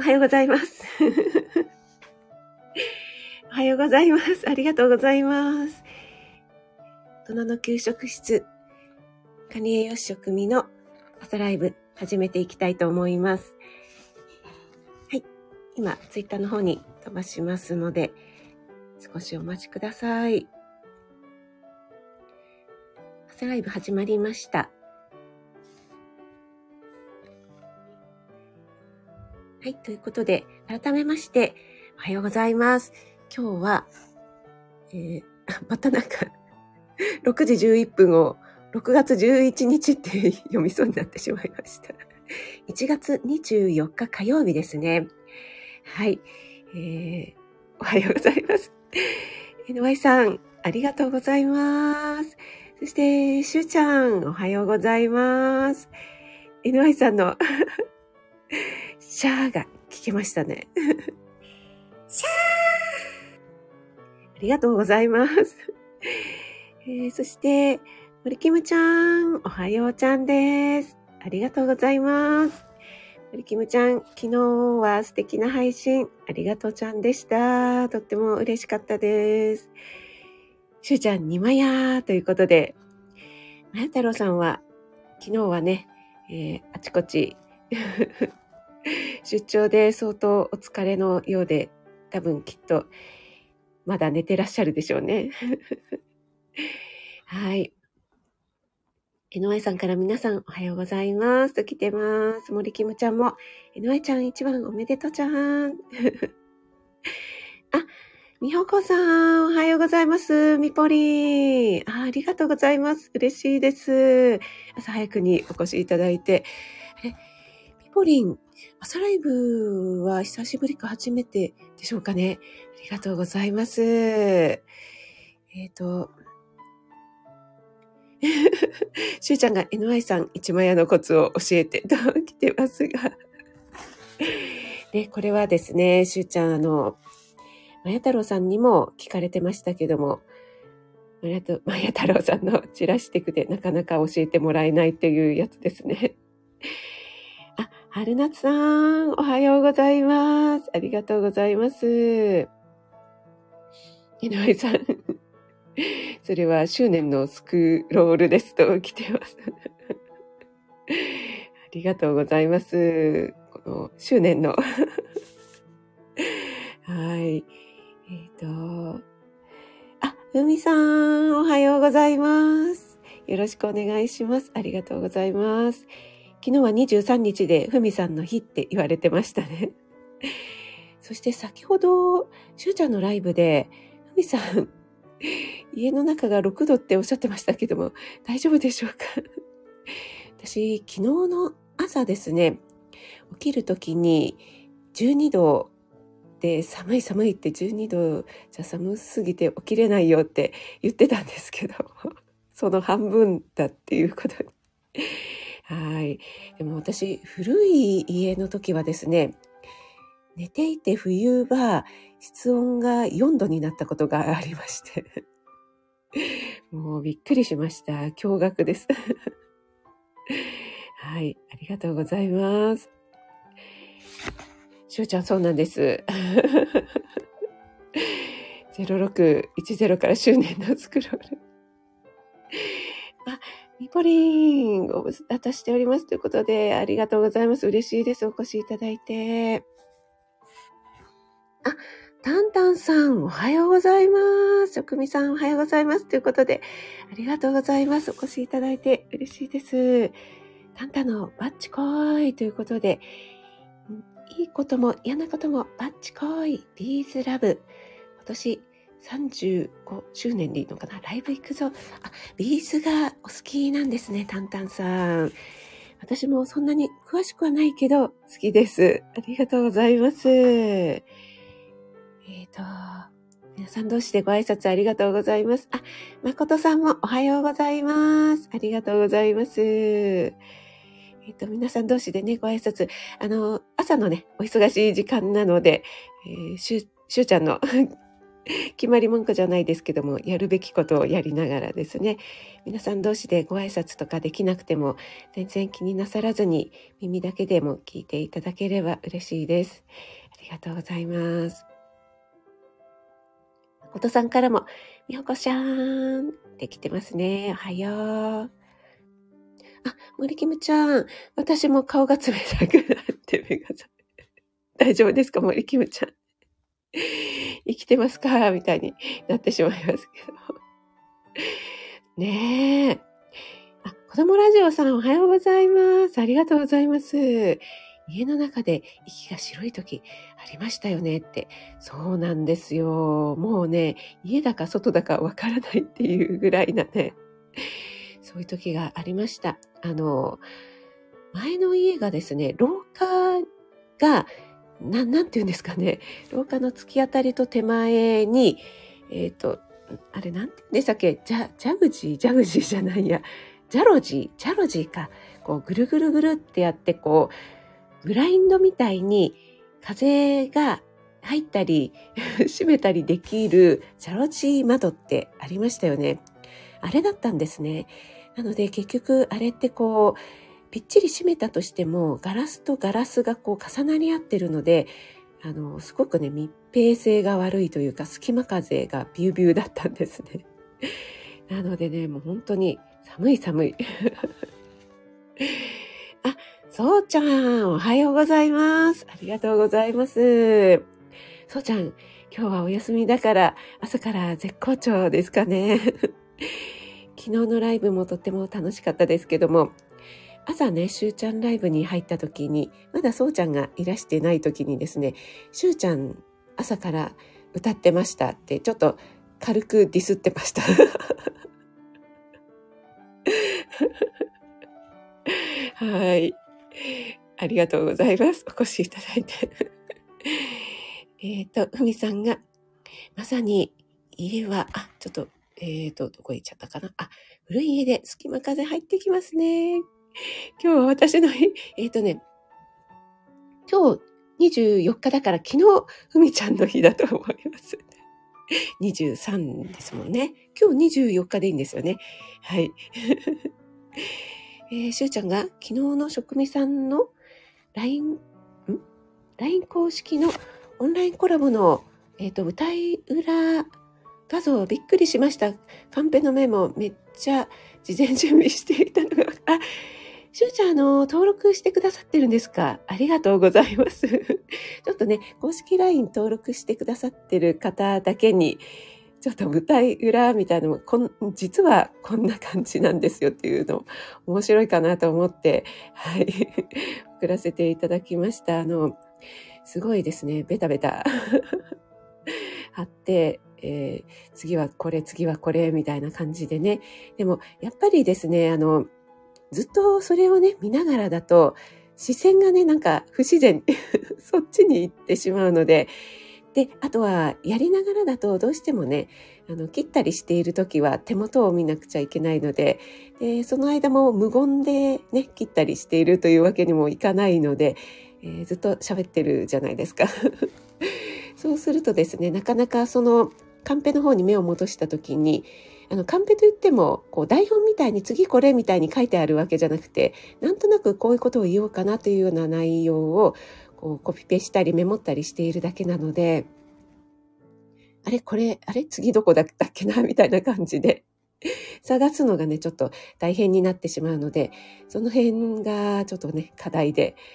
おはようございます。おはようございます。ありがとうございます。大人の給食室、カニ栄養士食味の朝ライブ始めていきたいと思います。はい。今、ツイッターの方に飛ばしますので、少しお待ちください。朝ライブ始まりました。はい。ということで、改めまして、おはようございます。今日は、えー、またなんか 6時11分を6月11日って読みそうになってしまいました。1月24日火曜日ですね。はい。えー、おはようございます。NY さん、ありがとうございます。そして、しゅうちゃん、おはようございます。NY さんのシャーが聞けましたね。シャーありがとうございます。えー、そして、森キムちゃん、おはようちゃんです。ありがとうございます。森キムちゃん、昨日は素敵な配信、ありがとうちゃんでした。とっても嬉しかったです。しゅうちゃん、にまやということで、まや太郎さんは、昨日はね、えー、あちこち 出張で相当お疲れのようで、多分きっとまだ寝てらっしゃるでしょうね。はい。江上さんから皆さんおはようございますと来てます。森キムちゃんも、江上ちゃん一番おめでとうちゃん。あ、みほこさん、おはようございます。みぽりあ。ありがとうございます。嬉しいです。朝早くにお越しいただいて。あれ、みぽりん、朝ライブは久しぶりか初めてでしょうかね。ありがとうございます。えっ、ー、と、しゅうちゃんが NY さん一万円のコツを教えて と来てますが ね、これはですね、しゅうちゃん、あの、まや太郎さんにも聞かれてましたけども、まやと、まや太郎さんのチラシテクでなかなか教えてもらえないっていうやつですね。春夏さん、おはようございます。ありがとうございます。井上さん。それは執念のスクロールですと来てます。ありがとうございます。この執念の はい。えっ、ー、と、あ、ふみさん、おはようございます。よろしくお願いします。ありがとうございます。昨日は23日でふみさんの日って言われてましたね。そして先ほど、しゅうちゃんのライブで、ふみさん、家の中が6度っておっしゃってましたけども、大丈夫でしょうか？私、昨日の朝ですね、起きるときに12度で寒い寒いって12度じゃ寒すぎて起きれないよって言ってたんですけど、その半分だっていうことに。はい。でも私、古い家の時はですね、寝ていて冬は室温が4度になったことがありまして もうびっくりしました。驚愕です はい、ありがとうございます。しゅうちゃん、そうなんです。0610から周年のスクロール。あ、ミポリンご無沙汰しておりますということで、ありがとうございます。嬉しいです。お越しいただいて。あ、タンタンさん、おはようございます。職味さん、おはようございます。ということで、ありがとうございます。お越しいただいて嬉しいです。タンタのバッチコーイということで、いいことも嫌なこともバッチコーイ、ビーズラブ。今年35周年でいいのかな？ライブ行くぞ。あ、ビーズがお好きなんですね、タンタンさん。私もそんなに詳しくはないけど好きです。ありがとうございます。えっ、ー、と、皆さん同士でご挨拶ありがとうございます。あ、誠さんもおはようございます。ありがとうございます。えっ、ー、と、皆さん同士でね、ご挨拶。あの、朝のね、お忙しい時間なので、えー、しゅ、しゅうちゃんの 決まり文句じゃないですけども、やるべきことをやりながらですね、皆さん同士でご挨拶とかできなくても、全然気になさらずに耳だけでも聞いていただければ嬉しいです。ありがとうございます。ことさんからも、みほこちゃん、できてますね。おはよう。あ、森キムちゃん、私も顔が冷たくなって目が覚め大丈夫ですか森キムちゃん。生きてますか？みたいになってしまいますけど。ねえ。あ、子供ラジオさんおはようございます。ありがとうございます。家の中で息が白い時ありましたよねって。そうなんですよ。もうね、家だか外だかわからないっていうぐらいなね、そういう時がありました。あの、前の家がですね、廊下が、なんて言うんですかね、廊下の突き当たりと手前に、えっ、ー、と、あれなんて言うんでしたっけ？ジャ、ジャグジー、ジャグジーじゃないや、ジャロジー、ジャロジーか。こう、ぐるぐるぐるってやって、こう、ブラインドみたいに風が入ったり 閉めたりできるジャロジー窓ってありましたよね。あれだったんですね。なので結局あれってこう、ぴっちり閉めたとしても、ガラスとガラスがこう重なり合ってるので、あの、すごくね、密閉性が悪いというか、隙間風がビュービューだったんですね。なのでね、もう本当に寒い寒い。あ、そうちゃん、おはようございます。ありがとうございます。そうちゃん、今日はお休みだから、朝から絶好調ですかね。昨日のライブもとっても楽しかったですけども、朝ね、しゅうちゃんライブに入った時に、まだそうちゃんがいらしてない時にですね、しゅうちゃん朝から歌ってましたって、ちょっと軽くディスってました。はい。ありがとうございます。お越しいただいて。えっと、ふみさんが、まさに家は、あ、ちょっとえっ、ー、と、どこ行っちゃったかなあ、古い家で隙間風入ってきますね。今日は私の日、えっ、ー、とね、今日24日だから昨日、ふみちゃんの日だと思います。23ですもんね。今日24日でいいんですよね。はい。えー、しゅうちゃんが昨日の職味さんの LINE、ん ?LINE 公式のオンラインコラボの、えっ、ー、と、舞台裏画像びっくりしました。カンペのメモめっちゃ事前準備していたのが、あ、しゅうちゃん、あの、登録してくださってるんですか？ありがとうございます。ちょっとね、公式 LINE 登録してくださってる方だけに、ちょっと舞台裏みたいなのもこん、実はこんな感じなんですよっていうの面白いかなと思って、はい、送らせていただきました。あの、すごいですね、ベタベタ 貼って、えー、次はこれ、次はこれ、みたいな感じでね。でも、やっぱりですね、あの、ずっとそれをね、見ながらだと、視線がね、なんか不自然、そっちに行ってしまうので、で、あとは、やりながらだとどうしてもね、あの、切ったりしている時は手元を見なくちゃいけないので、で、その間も無言でね、切ったりしているというわけにもいかないので、えー、ずっと喋ってるじゃないですか。そうするとですね、なかなかそのカンペの方に目を戻した時にあのカンペといってもこう台本みたいに次これみたいに書いてあるわけじゃなくてなんとなくこういうことを言おうかなというような内容をこうコピペしたりメモったりしているだけなのであれこれあれ次どこだったっけなみたいな感じで探すのがねちょっと大変になってしまうのでその辺がちょっとね課題で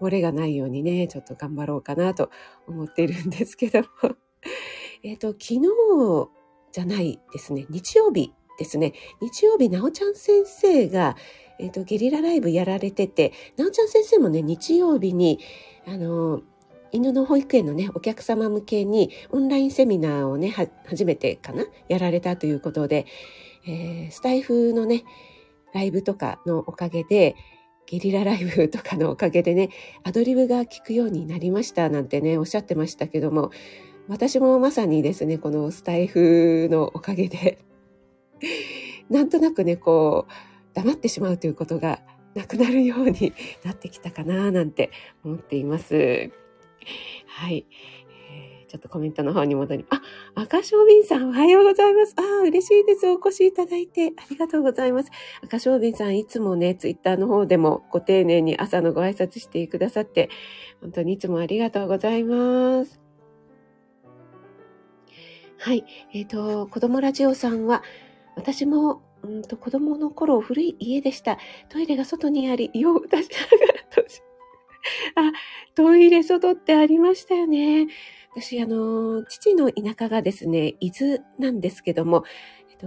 漏れがないようにね、ちょっと頑張ろうかなと思っているんですけども。えっと、昨日じゃないですね、日曜日ですね。日曜日、なおちゃん先生が、えっ、と、ゲリラライブやられてて、なおちゃん先生もね、日曜日に、あの、犬の保育園のね、お客様向けにオンラインセミナーをね、初めてかなやられたということで、えー、スタイフのね、ライブとかのおかげで、ゲリラライブとかのおかげでね、アドリブが効くようになりましたなんてね、おっしゃってましたけども、私もまさにですね、このスタイフのおかげで、なんとなくね、こう、黙ってしまうということがなくなるようになってきたかななんて思っています。はい。えー、ちょっとコメントの方に戻り、あ、赤小瓶さんおはようございます。ああ、嬉しいです。お越しいただいてありがとうございます。赤小瓶さんいつもね、ツイッターの方でもご丁寧に朝のご挨拶してくださって、本当にいつもありがとうございます。はい。えっ、ー、と、子供ラジオさんは、私も、うんと子供の頃古い家でした。トイレが外にあり、用を出しながらと あ、トイレ外ってありましたよね。私、あの、父の田舎がですね、伊豆なんですけども、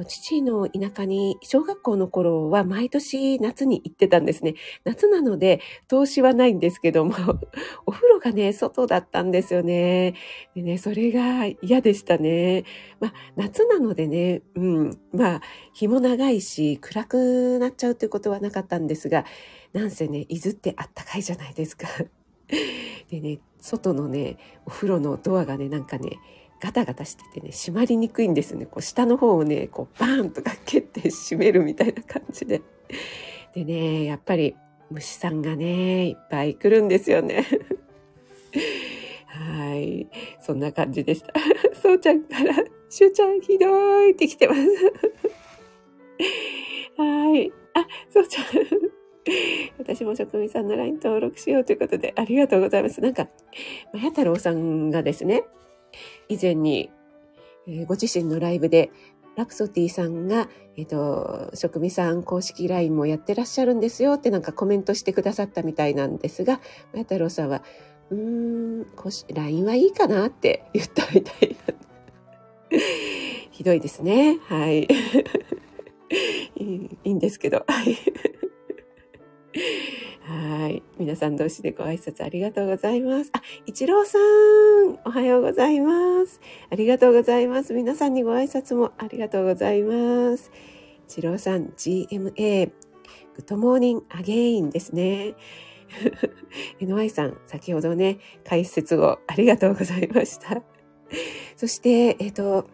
父の田舎に小学校の頃は毎年夏に行ってたんですね。夏なので投資はないんですけども、お風呂がね、外だったんですよね。でね、それが嫌でしたね。まあ、夏なのでね、うん、まあ、日も長いし暗くなっちゃうということはなかったんですが、なんせね、伊豆ってあったかいじゃないですか。でね、外のね、お風呂のドアがね、なんかね、ガタガタしててね、閉まりにくいんですね。こう下の方をね、こうバーンとか蹴って閉めるみたいな感じで。でね、やっぱり虫さんがね、いっぱい来るんですよね。はい。そんな感じでした。そうちゃんから、しゅうちゃんひどいって来てます。はい。あ、そうちゃん。私も職人さんの LINE 登録しようということで、ありがとうございます。なんか、まや太郎さんがですね、以前に、えー、ご自身のライブで、ラプソティさんが、えっ、ー、と、職味さん公式 LINE もやってらっしゃるんですよってなんかコメントしてくださったみたいなんですが、まや太郎さんは、うーん、LINE はいいかなって言ったみたいな。ひどいですね。はい。いいんですけど。はい。はい。皆さん同士でご挨拶ありがとうございます。あ、一郎さん、おはようございます。ありがとうございます。皆さんにご挨拶もありがとうございます。一郎さん、GMA、 Good morning again ですね。NY さん、先ほどね、解説をありがとうございました。そして、えっ、ー、と、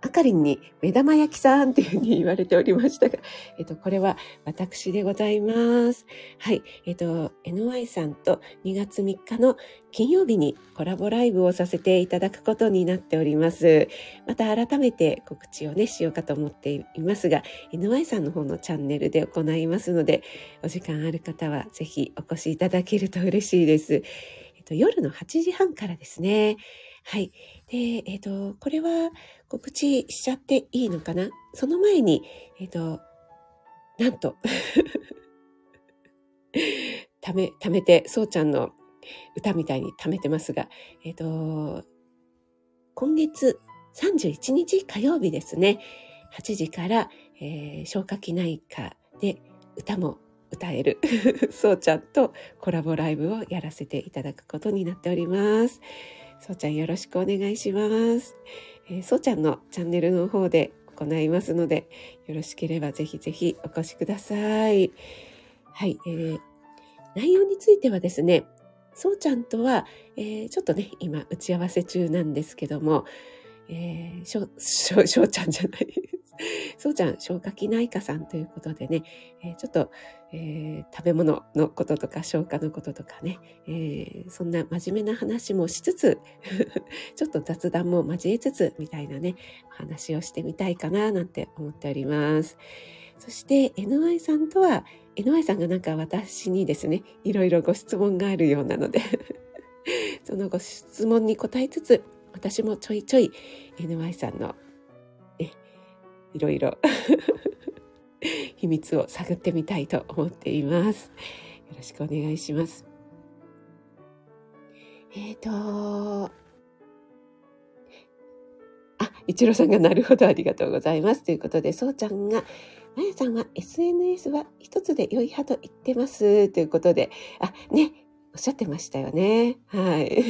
あかりんに目玉焼きさんっていうふうに言われておりましたが、えっと、これは私でございます。はい。えっと、NY さんと2月3日の金曜日にコラボライブをさせていただくことになっております。また改めて告知をね、しようかと思っていますが、NY さんの方のチャンネルで行いますので、お時間ある方はぜひお越しいただけると嬉しいです。えっと、夜の8時半からですね。はい。で、えっ、と、これは告知しちゃっていいのかな？その前に、えっ、と、なんと。ため、ためて、そうちゃんの歌みたいにためてますが、えっ、と、今月31日火曜日ですね、8時から、えー、消化器内科で歌も歌える。そうちゃんとコラボライブをやらせていただくことになっております。そうちゃんよろしくお願いします。えー、そうちゃんのチャンネルの方で行いますので、よろしければぜひぜひお越しください。はい、えー、内容についてはですね、そうちゃんとは、えー、ちょっとね、今打ち合わせ中なんですけども、えー、しょ、しょ、しょうちゃんじゃないそうちゃん、消化器内科さんということでね、えー、ちょっと、えー、食べ物のこととか消化のこととかね、えー、そんな真面目な話もしつつ、ちょっと雑談も交えつつ、みたいなね、お話をしてみたいかな、なんて思っております。そして、NY さんとは、NY さんがなんか私にですね、いろいろご質問があるようなので そのご質問に答えつつ、私もちょいちょい NY さんのいろいろ 秘密を探ってみたいと思っています。よろしくお願いします。えっ、ー、と、あ、一郎さんがなるほどありがとうございます。ということで、そうちゃんが、まやさんは SNS は一つで良い派と言ってます。ということで、あ、ね、おっしゃってましたよね。はい。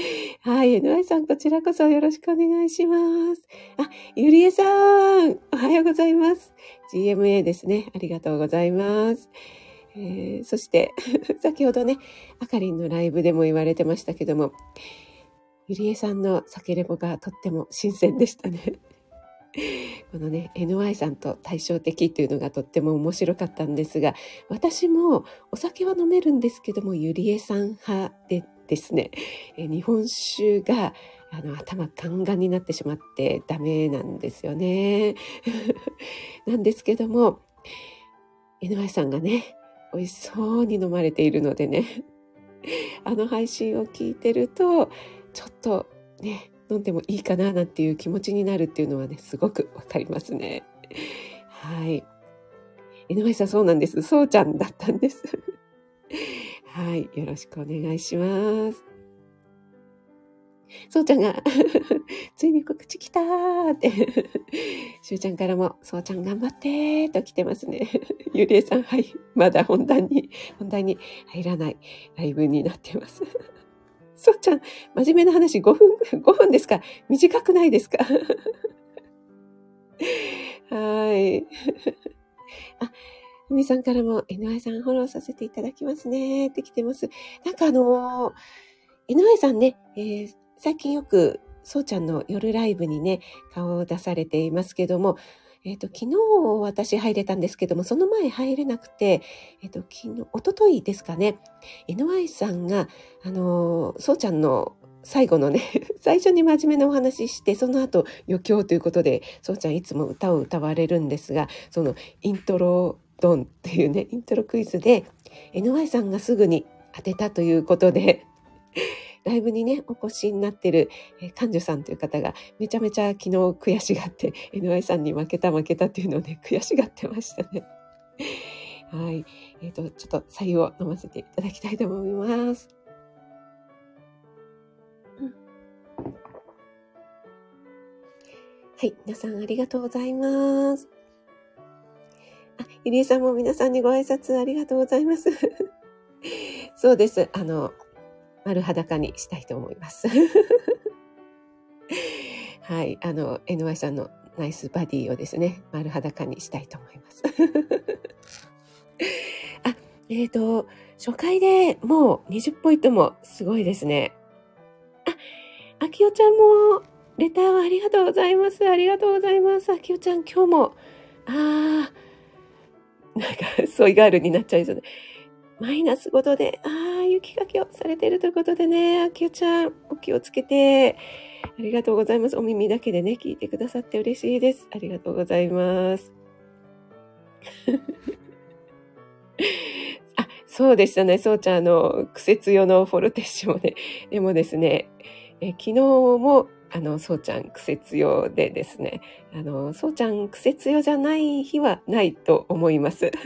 はい、NY さん、こちらこそよろしくお願いします。あ、ゆりえさん、おはようございます。GMA ですね。ありがとうございます。えー、そして、先ほどね、あかりんのライブでも言われてましたけども、ゆりえさんの酒レポがとっても新鮮でしたね。このね、NY さんと対照的っていうのがとっても面白かったんですが、私もお酒は飲めるんですけども、ゆりえさん派でですね、え日本酒があの頭ガンガンになってしまってダメなんですよね。なんですけども、NY さんがね、美味しそうに飲まれているのでね、あの配信を聞いてると、ちょっとね、飲んでもいいかななんていう気持ちになるっていうのはね、すごくわかりますね。はい。NY さんそうなんです。そうちゃんだったんです。はい。よろしくお願いします。そうちゃんが ついに告知来たーって、しゅうちゃんからも、そうちゃん頑張ってーと来てますね。ゆりえさん、はい。まだ本題に、本題に入らないライブになってます。そうちゃん、真面目な話5分、5分ですか？短くないですか？はい。あ、ふみさんからも NY さんフォローさせていただきますねって来てます。なんかあのー、NY さんね、えー、最近よく、そうちゃんの夜ライブにね、顔を出されていますけども、えっ、ー、と、昨日私入れたんですけども、その前入れなくて、えっ、ー、と、昨日、おとといですかね、NY さんが、あのそうちゃんの最後のね、最初に真面目なお話しして、その後余興ということで、そうちゃんいつも歌を歌われるんですが、そのイントロドンっていうね、イントロクイズで、NY さんがすぐに当てたということで、ライブにね、お越しになってる、えー、幹事さんという方が、めちゃめちゃ昨日悔しがって、NY さんに負けた負けたっていうのをね、悔しがってましたね。はい。えっ、ー、と、ちょっと左右を飲ませていただきたいと思います。はい。皆さんありがとうございます。ゆりえさんも皆さんにご挨拶ありがとうございます。そうです。あの、丸裸にしたいと思います。はい。あの、NY さんのナイスバディをですね、丸裸にしたいと思います。あ、えっ、ー、と、初回でもう20ポイントもすごいですね。あ、あきおちゃんも、レターをありがとうございます。ありがとうございます。あきおちゃん、今日も、あー、なんか、ソイガールになっちゃいそうで。マイナス5度で、ああ、雪かきをされているということでね、あきおちゃん、お気をつけて、ありがとうございます。お耳だけでね、聞いてくださって嬉しいです。ありがとうございます。あ、そうでしたね。そうちゃん、あの、苦節用のフォルテッシュもね、でもですね、え昨日も、あの、そうちゃん癖強でですね、あの、そうちゃん癖強じゃない日はないと思います。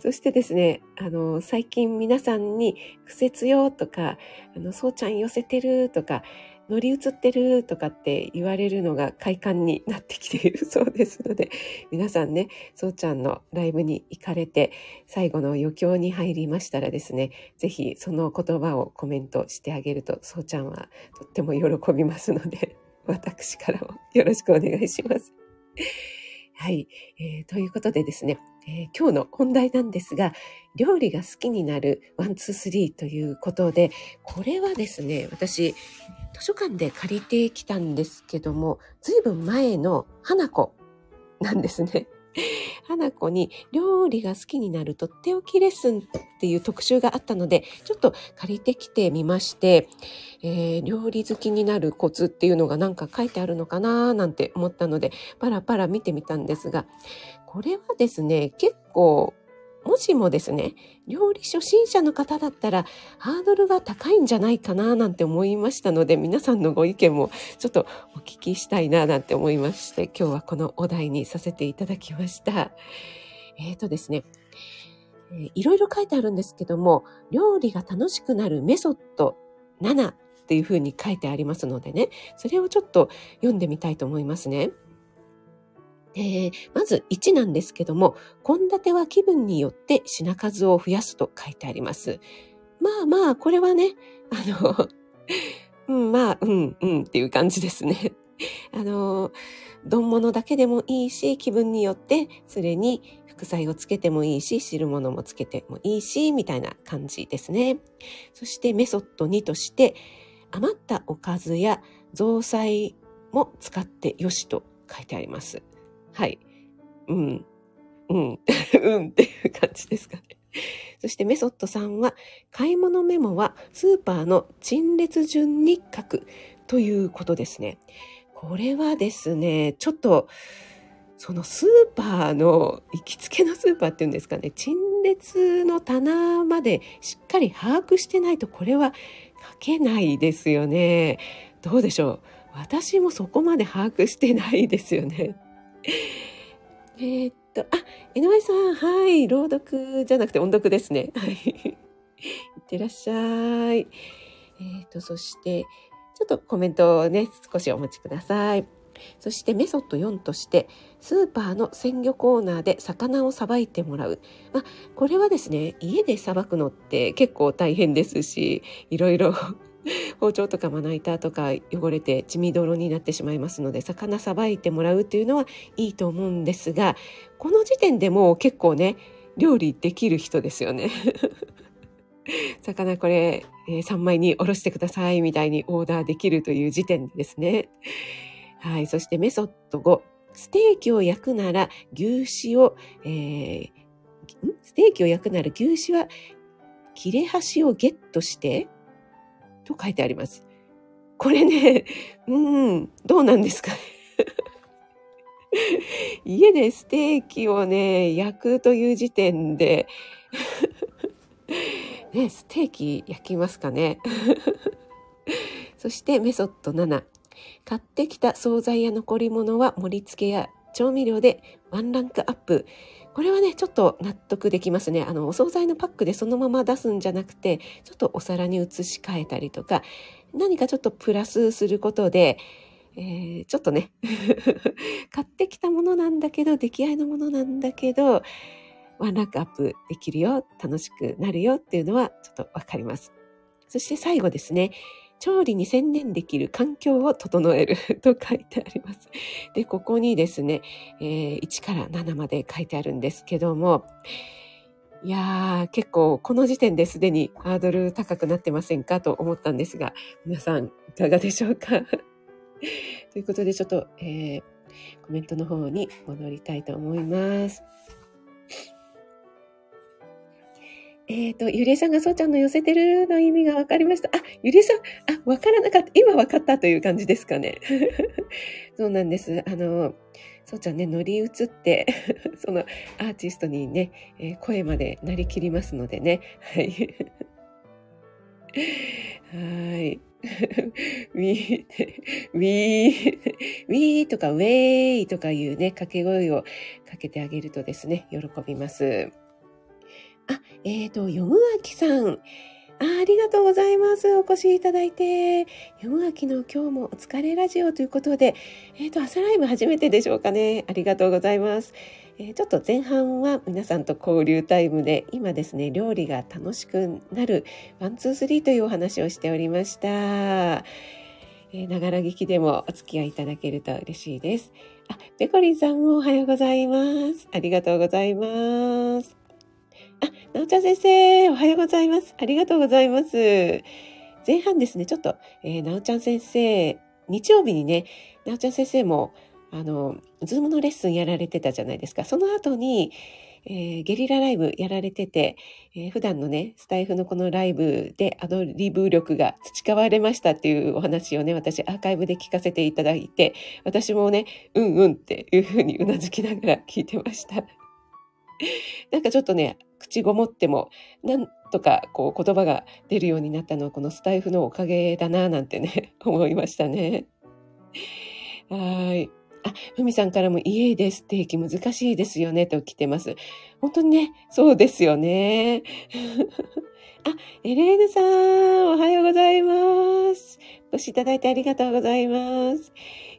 そしてですね、あの、最近皆さんに癖強とか、あの、そうちゃん寄せてるとか、乗り移ってるとかって言われるのが快感になってきているそうですので、皆さんね、そうちゃんのライブに行かれて、最後の余興に入りましたらですね、是非その言葉をコメントしてあげると、そうちゃんはとっても喜びますので、私からもよろしくお願いします。はい、えー、ということでですね、えー、今日の本題なんですが、料理が好きになる one, two, three ということで、これはですね、私、図書館で借りてきたんですけども、ずいぶん前の花子なんですね。花子に料理が好きになるとっておきレッスンっていう特集があったので、ちょっと借りてきてみまして、えー、料理好きになるコツっていうのがなんか書いてあるのかななんて思ったので、パラパラ見てみたんですが、これはですね、結構もしもですね、料理初心者の方だったらハードルが高いんじゃないかななんて思いましたので、皆さんのご意見もちょっとお聞きしたいななんて思いまして、今日はこのお題にさせていただきました。えっ、ー、とですね、いろいろ書いてあるんですけども、料理が楽しくなるメソッド7っていうふうに書いてありますのでね、それをちょっと読んでみたいと思いますね。えー、まず1なんですけども、献立は気分によって品数を増やすと書いてあります。まあまあ、これはね、あの、うん、まあ、うん、うんっていう感じですね。あの、丼物だけでもいいし、気分によって、それに副菜をつけてもいいし、汁物もつけてもいいし、みたいな感じですね。そしてメソッド2として、余ったおかずや増菜も使ってよしと書いてあります。はい。うん。うん。うんっていう感じですかね。そしてメソッドさんは、買い物メモはスーパーの陳列順に書くということですね。これはですね、ちょっと、そのスーパーの、行きつけのスーパーっていうんですかね、陳列の棚までしっかり把握してないと、これは書けないですよね。どうでしょう？私もそこまで把握してないですよね。え、っと、あ、井上さん、はい、朗読じゃなくて音読ですね。はい。いってらっしゃい。えー、っと、そして、ちょっとコメントをね、少しお待ちください。そしてメソッド4として、スーパーの鮮魚コーナーで魚をさばいてもらう。まあ、これはですね、家でさばくのって結構大変ですし、いろいろ 包丁とかまな板とか汚れて血みどろになってしまいますので魚さばいてもらうっていうのはいいと思うんですがこの時点でもう結構ね料理できる人ですよね。魚これ、え、3枚におろしてくださいみたいにオーダーできるという時点ですね。はい。そしてメソッド5。ステーキを焼くなら牛脂を、えー、ステーキを焼くなら牛脂は切れ端をゲットしてと書いてあります。これね、うん、どうなんですかね。家でステーキをね、焼くという時点で ね、ステーキ焼きますかね。そしてメソッド7。買ってきた惣菜や残り物は盛り付けや調味料でワンランクアップ。これはね、ちょっと納得できますね。あの、お惣菜のパックでそのまま出すんじゃなくて、ちょっとお皿に移し替えたりとか、何かちょっとプラスすることで、えー、ちょっとね、買ってきたものなんだけど、出来合いのものなんだけど、ワンランクアップできるよ、楽しくなるよっていうのはちょっとわかります。そして最後ですね、調理に専念できる環境を整える と書いてあります。で、ここにですね、えー、1から7まで書いてあるんですけども、いやー、結構この時点ですでにハードル高くなってませんかと思ったんですが、皆さんいかがでしょうか？ということでちょっと、えー、コメントの方に戻りたいと思います。えっ、ー、と、ゆりえさんがそうちゃんの寄せてるの意味が分かりました。あ、ゆりえさん、あ、分からなかった。今分かったという感じですかね。そうなんです。あの、そうちゃんね、乗り移って、そのアーティストにね、えー、声までなりきりますのでね。はい。はい。ウィー、ウィー、ウィーとかウェーイとかいうね、掛け声をかけてあげるとですね、喜びます。あ、えっ、ー、と、よむあきさん。あありがとうございます。お越しいただいて。よむあきの今日もお疲れラジオということで、えっ、ー、と、朝ライブ初めてでしょうかね。ありがとうございます。えー、ちょっと前半は皆さんと交流タイムで、今ですね、料理が楽しくなるOne, two, three というお話をしておりました。ながら聞きでもお付き合いいただけると嬉しいです。あ、ペコリンさんもおはようございます。ありがとうございます。あ、なおちゃん先生、おはようございます。ありがとうございます。前半ですね、ちょっと、えー、なおちゃん先生、日曜日にね、なおちゃん先生も、あの、ズームのレッスンやられてたじゃないですか。その後に、えー、ゲリラライブやられてて、えー、普段のね、スタイフのこのライブでアドリブ力が培われましたっていうお話をね、私アーカイブで聞かせていただいて、私もね、うんうんっていうふうにうなずきながら聞いてました。なんかちょっとね、口ごもっても、なんとかこう言葉が出るようになったのはこのスタイフのおかげだななんてね、思いましたね。はい。あ、ふみさんからも家でステーキ難しいですよねと来てます。本当にね、そうですよね。あ、エレーヌさん、おはようございます。お越しいただいてありがとうございます。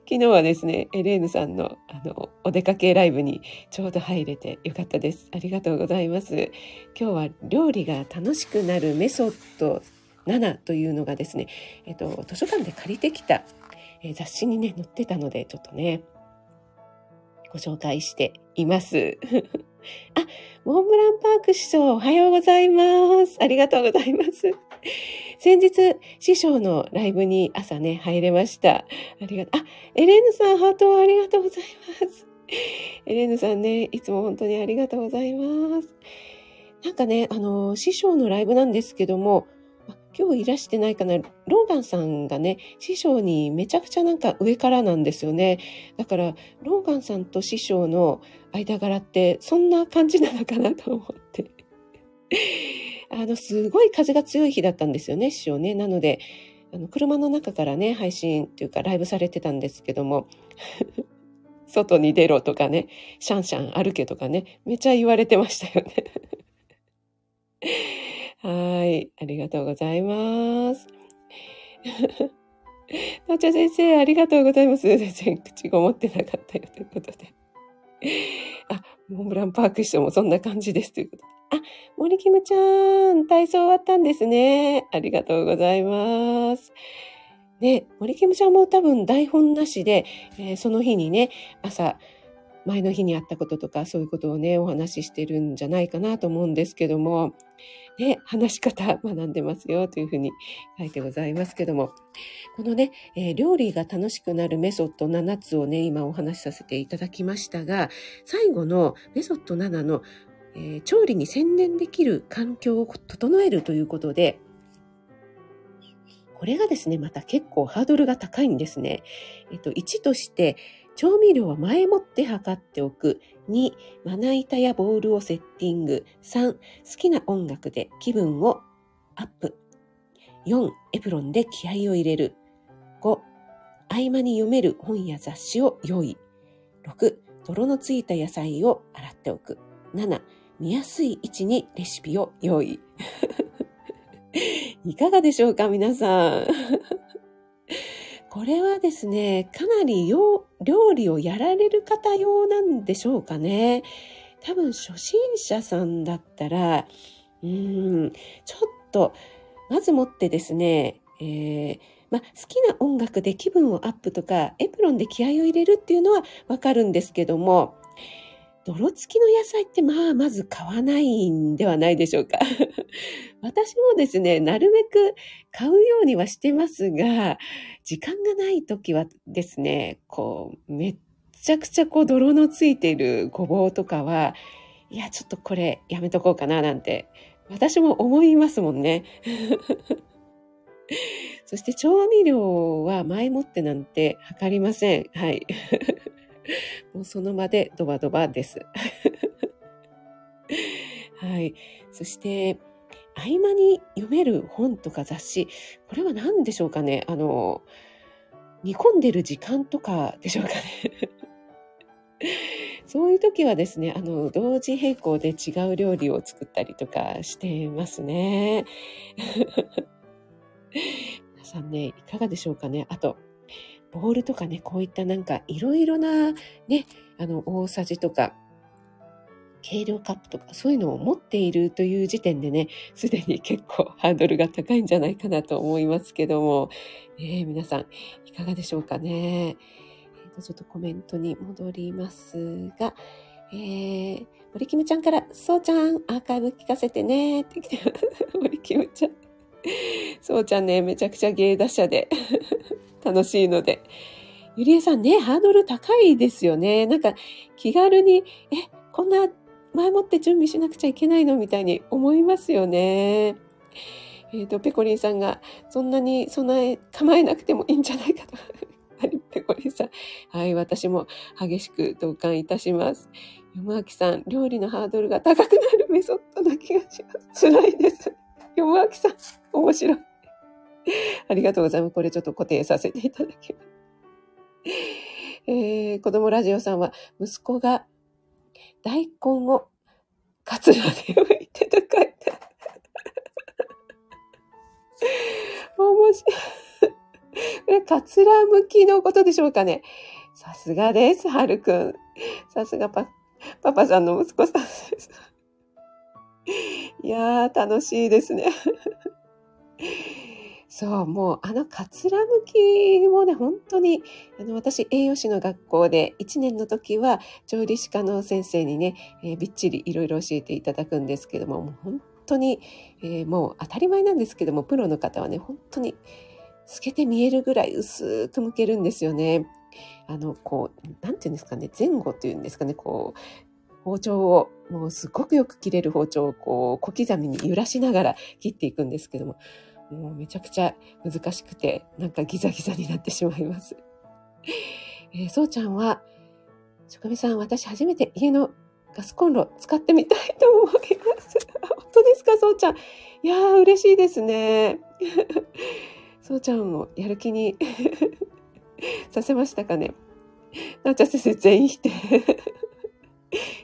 昨日はですね、エレーヌさんのあのお出かけライブにちょうど入れてよかったです。ありがとうございます。今日は料理が楽しくなるメソッド7というのがですね、えっと、図書館で借りてきた、え雑誌にね、載ってたので、ちょっとね、ご紹介しています。あ、モンブランパーク師匠、おはようございます。ありがとうございます。先日、師匠のライブに朝ね、入れました。ありがとう。あ、エレーヌさん、ハートをありがとうございます。エレーヌさんね、いつも本当にありがとうございます。なんかね、あの、師匠のライブなんですけども、今日いらしてないかな、ローガンさんがね、師匠にめちゃくちゃなんか上からなんですよね。だから、ローガンさんと師匠の間柄ってそんな感じなのかなと思って。あの、すごい風が強い日だったんですよね、師匠ね。なので、あの車の中からね、配信っていうかライブされてたんですけども、外に出ろとかね、シャンシャン歩けとかね、めちゃ言われてましたよね。はい。ありがとうございます。なちゃ先生、ありがとうございます。全然口ごもってなかったよということで。あ、モンブランパーク師匠もそんな感じですということで。あ、森キムちゃん、体操終わったんですね。ありがとうございます。ね、森キムちゃんも多分台本なしで、えー、その日にね、朝、前の日にあったこととか、そういうことをね、お話ししてるんじゃないかなと思うんですけども、ね、話し方 学んでますよというふうに書いてございますけども、このね、えー、料理が楽しくなるメソッド7つをね、今お話しさせていただきましたが、最後のメソッド7の、えー、調理に専念できる環境を整えるということで、これがですね、また結構ハードルが高いんですね。えっと、1として、調味料は前もって測っておく。2、まな板やボウルをセッティング。3、好きな音楽で気分をアップ。4、エプロンで気合を入れる。5、合間に読める本や雑誌を用意。6、泥のついた野菜を洗っておく。7、見やすい位置にレシピを用意。いかがでしょうか皆さん。これはですね、かなり料理をやられる方用なんでしょうかね。多分初心者さんだったら、うん、ちょっと、まずもってですね、えー、ま、好きな音楽で気分をアップとか、エプロンで気合を入れるっていうのはわかるんですけども、泥付きの野菜ってまあまず買わないんではないでしょうか。私もですね、なるべく買うようにはしてますが、時間がない時はですね、こう、めっちゃくちゃこう泥のついているごぼうとかは、いや、ちょっとこれやめとこうかななんて、私も思いますもんね。そして調味料は前もってなんて測りません。はい。もうその場でドバドバです。はい。そして、合間に読める本とか雑誌、これは何でしょうかね？あの、煮込んでる時間とかでしょうかね？そういう時はですね、あの、同時並行で違う料理を作ったりとかしてますね。皆さんね、いかがでしょうかね？あと、ボールとかね、こういったなんかいろいろなね、あの、大さじとか、計量カップとかそういうのを持っているという時点でね、すでに結構 ハードルが高いんじゃないかなと思いますけども、えー、皆さんいかがでしょうかね。えー、とちょっとコメントに戻りますが、えー、森キムちゃんから、そうちゃん、アーカイブ聞かせてね、って来て、森キムちゃん。そうちゃんね、めちゃくちゃ芸達者で 楽しいので。ゆりえさんね、ハードル高いですよね。なんか気軽に、え、こんな前もって準備しなくちゃいけないのみたいに思いますよね。えっ、ー、と、ペコリンさんが、そんなに備え、構えなくてもいいんじゃないかと。はい、ペコリンさん。はい、私も激しく同感いたします。よもあきさん、料理のハードルが高くなるメソッドな気がします。辛いです。よもあきさん、面白い。ありがとうございます。これちょっと固定させていただきます。えー、子供ラジオさんは、息子が大根をカツラで剥いてと書いて。面白い。これ、カツラ向きのことでしょうかね。さすがです、はるくん。さすがパ、パパさんの息子さんです。いやー、楽しいですね。そう、もうあのかつらむきもね、本当に、あの、私、栄養士の学校で1年の時は調理師科の先生にね、えー、びっちりいろいろ教えていただくんですけども、もう本当に、えー、もう当たり前なんですけども、プロの方はね、本当に透けて見えるぐらい薄く剥けるんですよね。あの、こう、なんていうんですかね、前後っていうんですかね、こう、包丁を、もうすごくよく切れる包丁をこう小刻みに揺らしながら切っていくんですけども、もうめちゃくちゃ難しくて、なんかギザギザになってしまいます。えー、そうちゃんは、職人さん、私初めて家のガスコンロ使ってみたいと思います。本当ですか、そうちゃん。いやー、嬉しいですね。そうちゃんをやる気にさせましたかね？なおちゃん先生、全員否定。い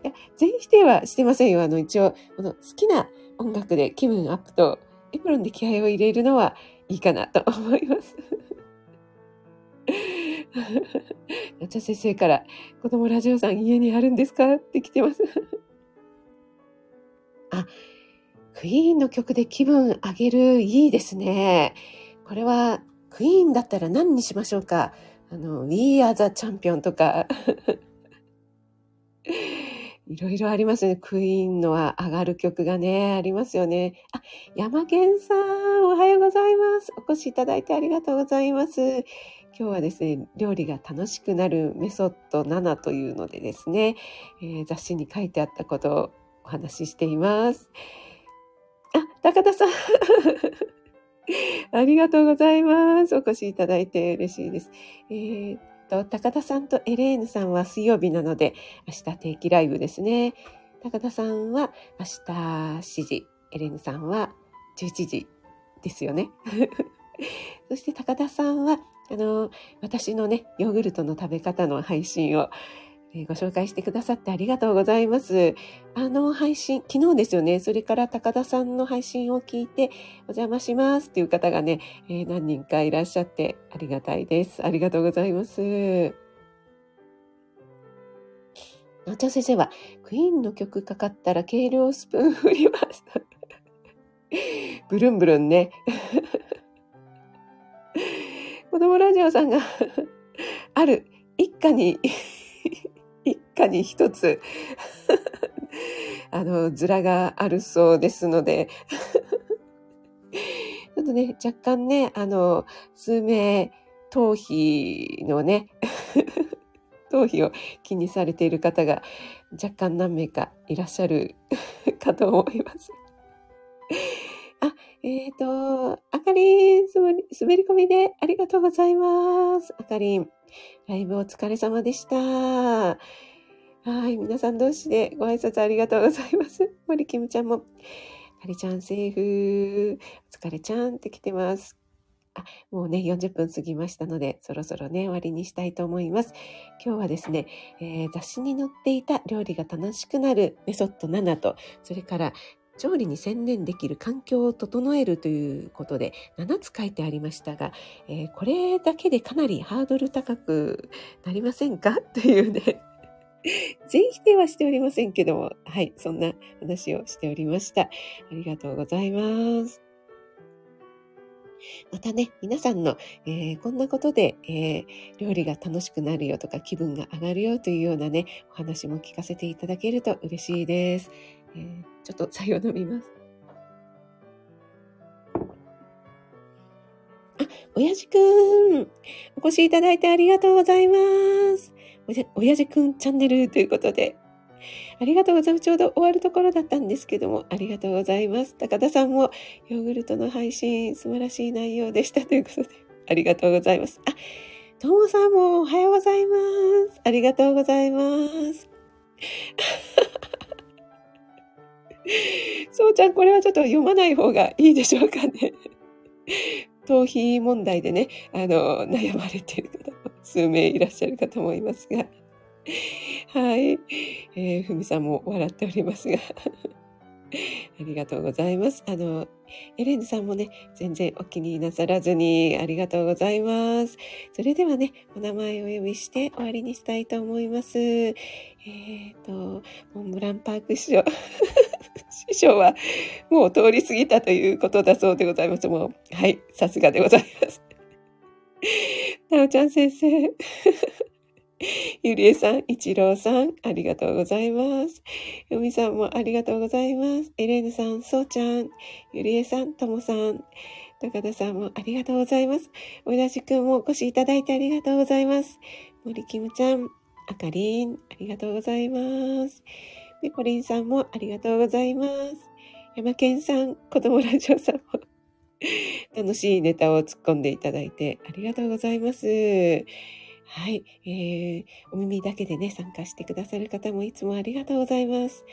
や、全員否定はしてませんよ。あの、一応、この好きな音楽で気分アップとエプロンで気合を入れるのはいいかなと思います。なちゃ先生から、子供ラジオさん家にあるんですか？って来てます。あ、クイーンの曲で気分上げる、いいですね。これは、クイーンだったら何にしましょうか？あの、We Are the Champion とかいろいろありますね。クイーンのは上がる曲がね、ありますよね。あ、山健さん、おはようございます。お越しいただいてありがとうございます。今日はですね、料理が楽しくなるメソッド7というのでですね、えー、雑誌に書いてあったことをお話ししています。あ、高田さん。ありがとうございます。お越しいただいて嬉しいです。えーと、高田さんとエレーヌさんは水曜日なので、明日定期ライブですね。高田さんは明日7時、エレーヌさんは11時ですよね。そして高田さんは、あの、私のね、ヨーグルトの食べ方の配信を、ご紹介してくださってありがとうございます。あの配信、昨日ですよね、それから高田さんの配信を聞いて、お邪魔しますっていう方がね、えー、何人かいらっしゃってありがたいです。ありがとうございます。なちゃん先生は、クイーンの曲かかったら軽量スプーン振りました。ブルンブルンね。子供ラジオさんがある一家に一家に一つ あの、ズラがあるそうですので ちょっとね、若干ね、あの、数名、頭皮のね、頭皮を気にされている方が若干何名かいらっしゃるかと思います。あ、えっ、ー、と、あかりん、滑り込みでありがとうございます。あかりん、ライブお疲れ様でした。はい、皆さん同士でご挨拶ありがとうございます。森キムちゃんも、かりちゃんセーフ、お疲れちゃんって来てます。あ、もうね、40分過ぎましたので、そろそろね、終わりにしたいと思います。今日はですね、えー、雑誌に載っていた料理が楽しくなるメソッド7と、それから調理に専念できる環境を整えるということで7つ書いてありましたが、えー、これだけでかなりハードル高くなりませんか？というね 全否定はしておりませんけども、はい、そんな話をしておりました。ありがとうございます。またね、皆さんの、えー、こんなことで、えー、料理が楽しくなるよとか気分が上がるよというようなね、お話も聞かせていただけると嬉しいです。えー、ちょっと茶を飲みます。あ、おやじくん、お越しいただいてありがとうございます。おやじくんチャンネルということで、ありがとうございます。ちょうど終わるところだったんですけども、ありがとうございます。高田さんも、ヨーグルトの配信、素晴らしい内容でしたということで、ありがとうございます。あ、ともさんもおはようございます。ありがとうございます。そうちゃん、これはちょっと読まない方がいいでしょうかね。頭皮問題でね、あの、悩まれている方数名いらっしゃるかと思いますが。はい。えー、ふみさんも笑っておりますが。ありがとうございます。あの、エレンさんもね、全然お気になさらずにありがとうございます。それではね、お名前をお呼びして終わりにしたいと思います。えっ、ー、と、モンブランパーク師匠。師匠はもう通り過ぎたということだそうでございます。もう、はい、さすがでございます。なおちゃん先生。ゆりえさん、いちろうさん、ありがとうございます。よみさんもありがとうございます。エレーヌさん、そうちゃん、ゆりえさん、ともさん、高田さんもありがとうございます。おだしくんもお越しいただいてありがとうございます。森きむちゃん、あかりん、ありがとうございます。ピコリンさんもありがとうございます。山健さん、子供ラジオさんも 楽しいネタを突っ込んでいただいてありがとうございます。はい、えー、お耳だけでね、参加してくださる方もいつもありがとうございます。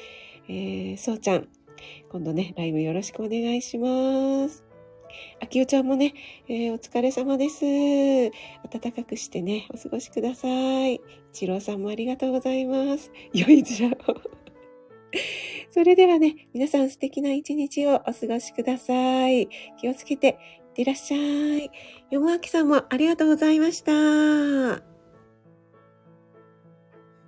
えー、そうちゃん、今度ね、ライブよろしくお願いします。あきおちゃんもね、えー、お疲れ様です。暖かくしてね、お過ごしください。一郎さんもありがとうございます。良いずらを。それではね、皆さん素敵な一日をお過ごしください。気をつけていってらっしゃい。よもあきさんもありがとうございました。